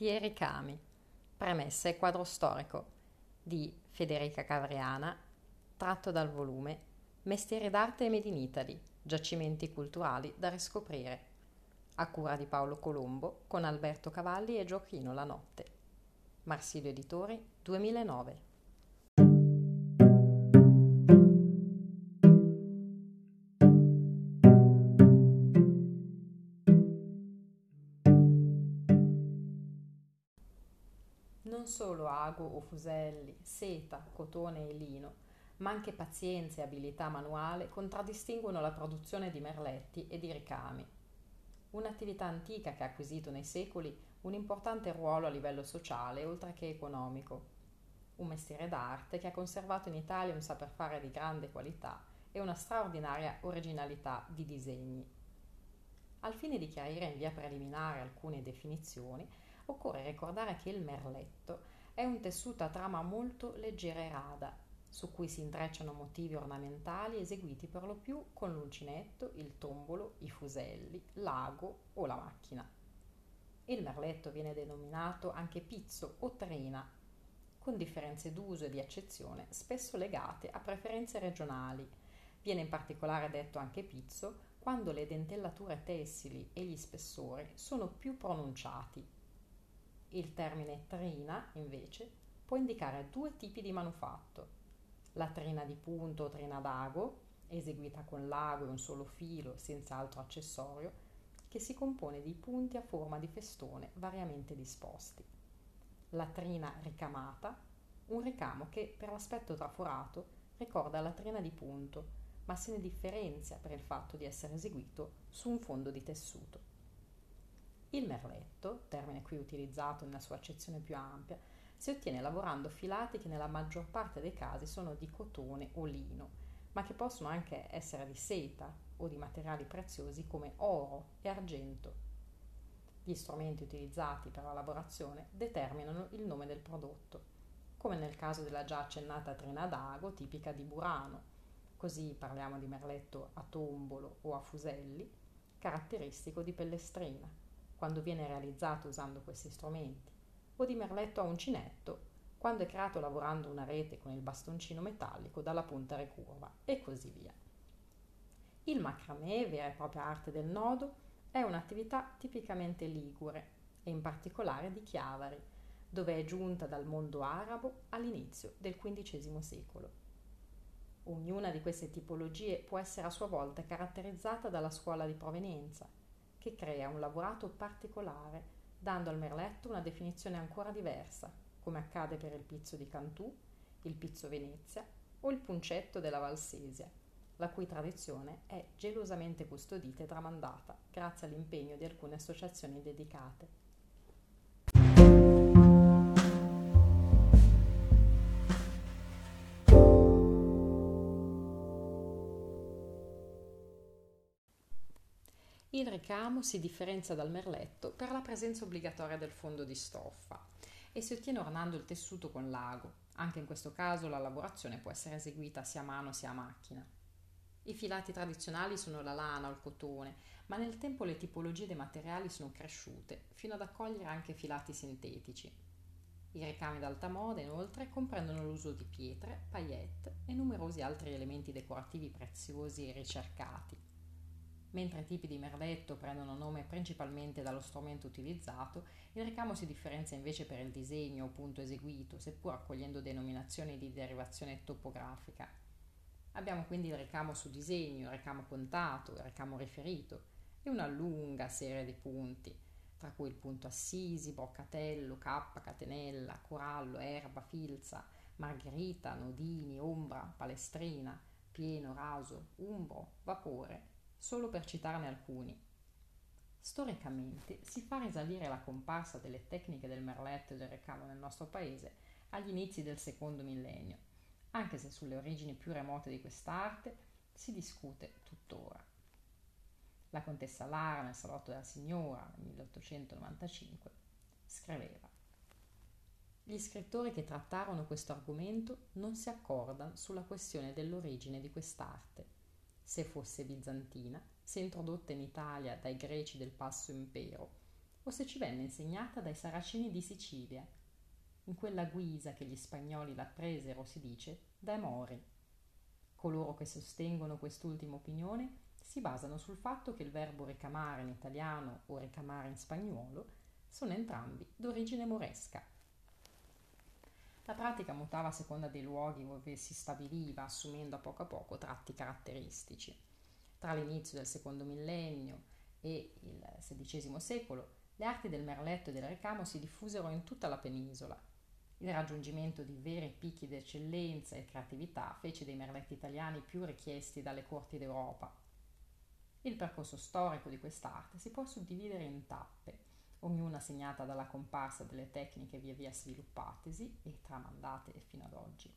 E ricami. Premesse e quadro storico di Federica Cavriana, tratto dal volume Mestieri d'arte e Made in Italy, giacimenti culturali da riscoprire, a cura di Paolo Colombo con Alberto Cavalli e Gioachino La Notte. Marsilio Editori 2009. Solo ago o fuselli, seta, cotone e lino, ma anche pazienza e abilità manuale contraddistinguono la produzione di merletti e di ricami. Un'attività antica che ha acquisito nei secoli un importante ruolo a livello sociale oltre che economico. Un mestiere d'arte che ha conservato in Italia un saper fare di grande qualità e una straordinaria originalità di disegni. Al fine di chiarire in via preliminare alcune definizioni, occorre ricordare che il merletto è un tessuto a trama molto leggera e rada, su cui si intrecciano motivi ornamentali eseguiti per lo più con l'uncinetto, il tombolo, i fuselli, l'ago o la macchina. Il merletto viene denominato anche pizzo o trina, con differenze d'uso e di accezione spesso legate a preferenze regionali. Viene in particolare detto anche pizzo quando le dentellature tessili e gli spessori sono più pronunciati il termine trina, invece, può indicare due tipi di manufatto. La trina di punto o trina d'ago, eseguita con l'ago e un solo filo senza altro accessorio, che si compone di punti a forma di festone variamente disposti. La trina ricamata, un ricamo che per l'aspetto traforato ricorda la trina di punto, ma se ne differenzia per il fatto di essere eseguito su un fondo di tessuto. Il merletto, termine qui utilizzato nella sua accezione più ampia, si ottiene lavorando filati che nella maggior parte dei casi sono di cotone o lino, ma che possono anche essere di seta o di materiali preziosi come oro e argento. Gli strumenti utilizzati per la lavorazione determinano il nome del prodotto, come nel caso della già accennata trina d'ago tipica di Burano, così parliamo di merletto a tombolo o a fuselli, caratteristico di pellestrina quando viene realizzato usando questi strumenti, o di merletto a uncinetto, quando è creato lavorando una rete con il bastoncino metallico dalla punta ricurva, e così via. Il macramè, vera e propria arte del nodo, è un'attività tipicamente ligure e in particolare di Chiavari, dove è giunta dal mondo arabo all'inizio del XV secolo. Ognuna di queste tipologie può essere a sua volta caratterizzata dalla scuola di provenienza, che crea un lavorato particolare, dando al merletto una definizione ancora diversa, come accade per il pizzo di Cantù, il pizzo Venezia o il puncetto della Valsesia, la cui tradizione è gelosamente custodita e tramandata grazie all'impegno di alcune associazioni dedicate. Ricamo si differenzia dal merletto per la presenza obbligatoria del fondo di stoffa e si ottiene ornando il tessuto con l'ago. Anche in questo caso la lavorazione può essere eseguita sia a mano sia a macchina. I filati tradizionali sono la lana o il cotone, ma nel tempo le tipologie dei materiali sono cresciute, fino ad accogliere anche filati sintetici. I ricami d'alta moda, inoltre, comprendono l'uso di pietre, paillette e numerosi altri elementi decorativi preziosi e ricercati. Mentre i tipi di merletto prendono nome principalmente dallo strumento utilizzato, il ricamo si differenzia invece per il disegno o punto eseguito, seppur accogliendo denominazioni di derivazione topografica. Abbiamo quindi il ricamo su disegno, il ricamo puntato, il ricamo riferito e una lunga serie di punti, tra cui il punto assisi, broccatello, cappa, catenella, corallo, erba, filza, margherita, nodini, ombra, palestrina, pieno, raso, umbro, vapore solo per citarne alcuni. Storicamente si fa risalire la comparsa delle tecniche del merletto e del recamo nel nostro paese agli inizi del secondo millennio, anche se sulle origini più remote di quest'arte si discute tuttora. La contessa Lara nel salotto della signora nel 1895 scriveva gli scrittori che trattarono questo argomento non si accordano sulla questione dell'origine di quest'arte se fosse bizantina, se introdotta in Italia dai greci del Passo Impero, o se ci venne insegnata dai saraceni di Sicilia, in quella guisa che gli spagnoli la presero, si dice, dai Mori. Coloro che sostengono quest'ultima opinione si basano sul fatto che il verbo ricamare in italiano o ricamare in spagnolo sono entrambi d'origine moresca. La pratica mutava a seconda dei luoghi dove si stabiliva, assumendo a poco a poco tratti caratteristici. Tra l'inizio del secondo millennio e il XVI secolo, le arti del merletto e del ricamo si diffusero in tutta la penisola, il raggiungimento di veri picchi d'eccellenza e creatività fece dei merletti italiani più richiesti dalle corti d'Europa. Il percorso storico di quest'arte si può suddividere in tappe, ognuna segnata dalla comparsa delle tecniche via via sviluppatesi e tramandate fino ad oggi.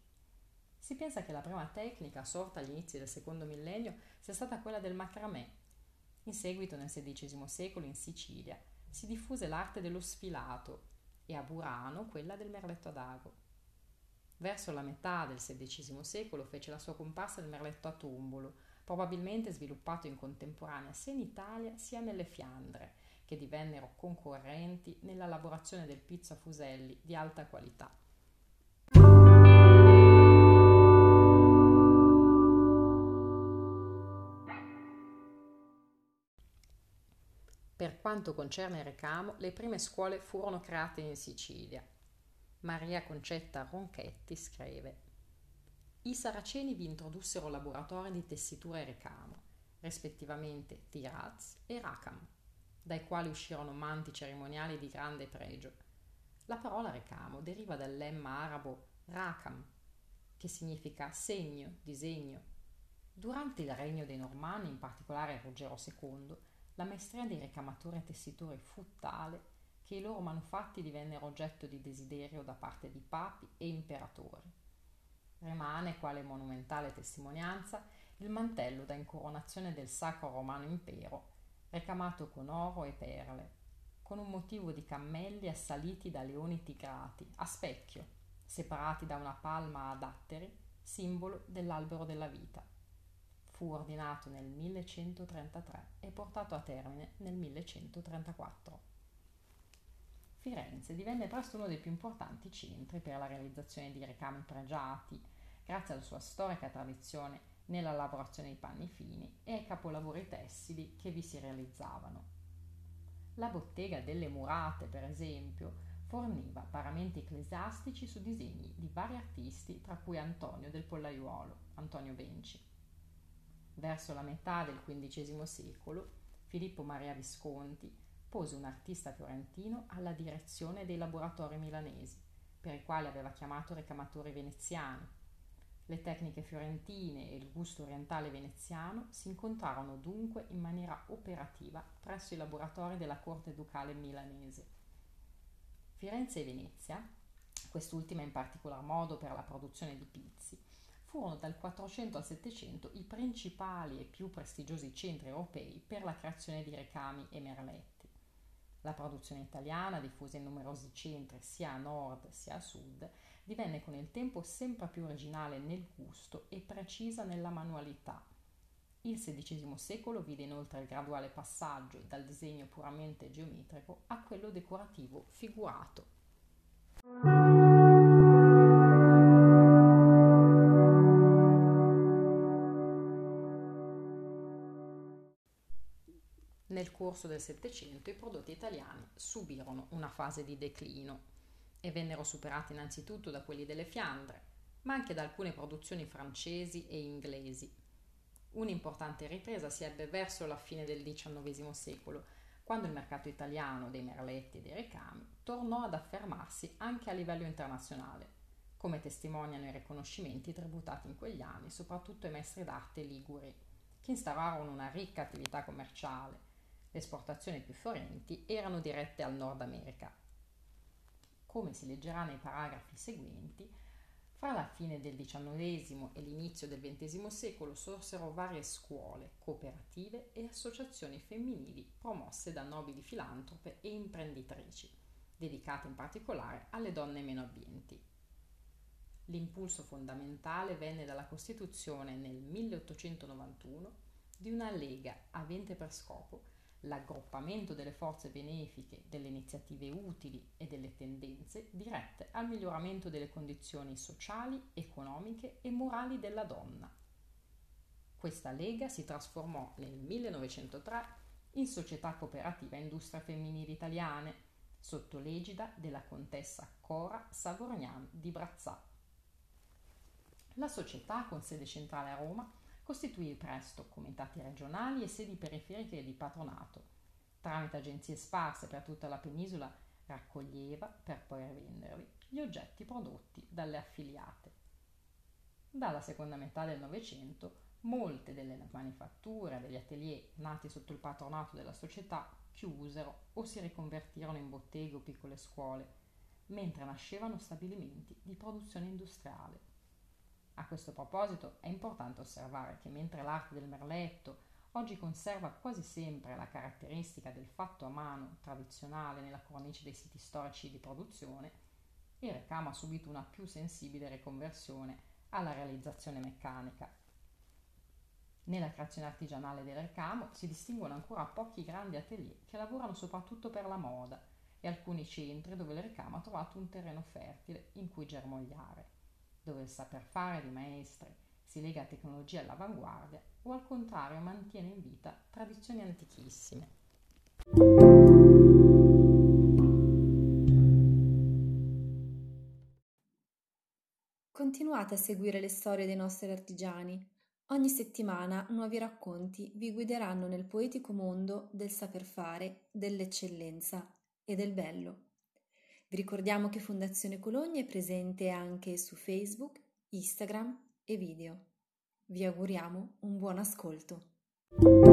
Si pensa che la prima tecnica, sorta agli inizi del secondo millennio, sia stata quella del macramè. In seguito, nel XVI secolo, in Sicilia, si diffuse l'arte dello sfilato, e a Burano quella del merletto ad ago. Verso la metà del XVI secolo fece la sua comparsa il merletto a tombolo, probabilmente sviluppato in contemporanea sia in Italia sia nelle Fiandre, che divennero concorrenti nella lavorazione del pizzo a fuselli di alta qualità. Per quanto concerne recamo, le prime scuole furono create in Sicilia. Maria Concetta Ronchetti scrive I saraceni vi introdussero laboratori di tessitura e ricamo, rispettivamente Tiraz e Racam, dai quali uscirono manti cerimoniali di grande pregio. La parola recamo deriva dal lemma arabo Racam, che significa segno, disegno. Durante il regno dei Normanni, in particolare Ruggero II, la maestria dei ricamatori e tessitori fu tale che i loro manufatti divennero oggetto di desiderio da parte di papi e imperatori. Rimane, quale monumentale testimonianza, il mantello da incoronazione del Sacro Romano Impero, ricamato con oro e perle, con un motivo di cammelli assaliti da leoni tigrati, a specchio, separati da una palma a datteri, simbolo dell'albero della vita fu ordinato nel 1133 e portato a termine nel 1134. Firenze divenne presto uno dei più importanti centri per la realizzazione di ricami pregiati, grazie alla sua storica tradizione nella lavorazione di panni fini e ai capolavori tessili che vi si realizzavano. La bottega delle Murate, per esempio, forniva paramenti ecclesiastici su disegni di vari artisti, tra cui Antonio del Pollaiuolo, Antonio Benci. Verso la metà del XV secolo, Filippo Maria Visconti pose un artista fiorentino alla direzione dei laboratori milanesi, per i quali aveva chiamato ricamatori veneziani. Le tecniche fiorentine e il gusto orientale veneziano si incontrarono dunque in maniera operativa presso i laboratori della corte ducale milanese. Firenze e Venezia, quest'ultima in particolar modo per la produzione di pizzi, furono dal 400 al 700 i principali e più prestigiosi centri europei per la creazione di recami e merletti. La produzione italiana, diffusa in numerosi centri sia a nord sia a sud, divenne con il tempo sempre più originale nel gusto e precisa nella manualità. Il XVI secolo vide inoltre il graduale passaggio dal disegno puramente geometrico a quello decorativo figurato. Nel corso del Settecento i prodotti italiani subirono una fase di declino e vennero superati innanzitutto da quelli delle Fiandre, ma anche da alcune produzioni francesi e inglesi. Un'importante ripresa si ebbe verso la fine del XIX secolo, quando il mercato italiano dei merletti e dei ricami tornò ad affermarsi anche a livello internazionale, come testimoniano i riconoscimenti tributati in quegli anni soprattutto ai maestri d'arte liguri, che instaurarono una ricca attività commerciale le esportazioni più fiorenti erano dirette al Nord America. Come si leggerà nei paragrafi seguenti, fra la fine del XIX e l'inizio del XX secolo sorsero varie scuole, cooperative e associazioni femminili promosse da nobili filantrope e imprenditrici, dedicate in particolare alle donne meno abbienti. L'impulso fondamentale venne dalla costituzione nel 1891 di una lega avente per scopo l'aggruppamento delle forze benefiche, delle iniziative utili e delle tendenze dirette al miglioramento delle condizioni sociali, economiche e morali della donna. Questa lega si trasformò nel 1903 in Società Cooperativa Industria Femminile Italiane, sotto l'egida della contessa Cora Savognan di Brazzà. La società, con sede centrale a Roma, costituì presto comitati regionali e sedi periferiche di patronato. Tramite agenzie sparse per tutta la penisola raccoglieva, per poi rivenderli, gli oggetti prodotti dalle affiliate. Dalla seconda metà del Novecento molte delle manifatture, degli atelier nati sotto il patronato della società chiusero o si riconvertirono in botteghe o piccole scuole, mentre nascevano stabilimenti di produzione industriale. A questo proposito è importante osservare che mentre l'arte del merletto oggi conserva quasi sempre la caratteristica del fatto a mano tradizionale nella cornice dei siti storici di produzione, il recamo ha subito una più sensibile riconversione alla realizzazione meccanica. Nella creazione artigianale del recamo si distinguono ancora pochi grandi atelier che lavorano soprattutto per la moda e alcuni centri dove il recamo ha trovato un terreno fertile in cui germogliare dove il saper fare di maestri si lega a tecnologie all'avanguardia o al contrario mantiene in vita tradizioni antichissime. Continuate a seguire le storie dei nostri artigiani. Ogni settimana nuovi racconti vi guideranno nel poetico mondo del saper fare, dell'eccellenza e del bello. Vi ricordiamo che Fondazione Cologna è presente anche su Facebook, Instagram e video. Vi auguriamo un buon ascolto.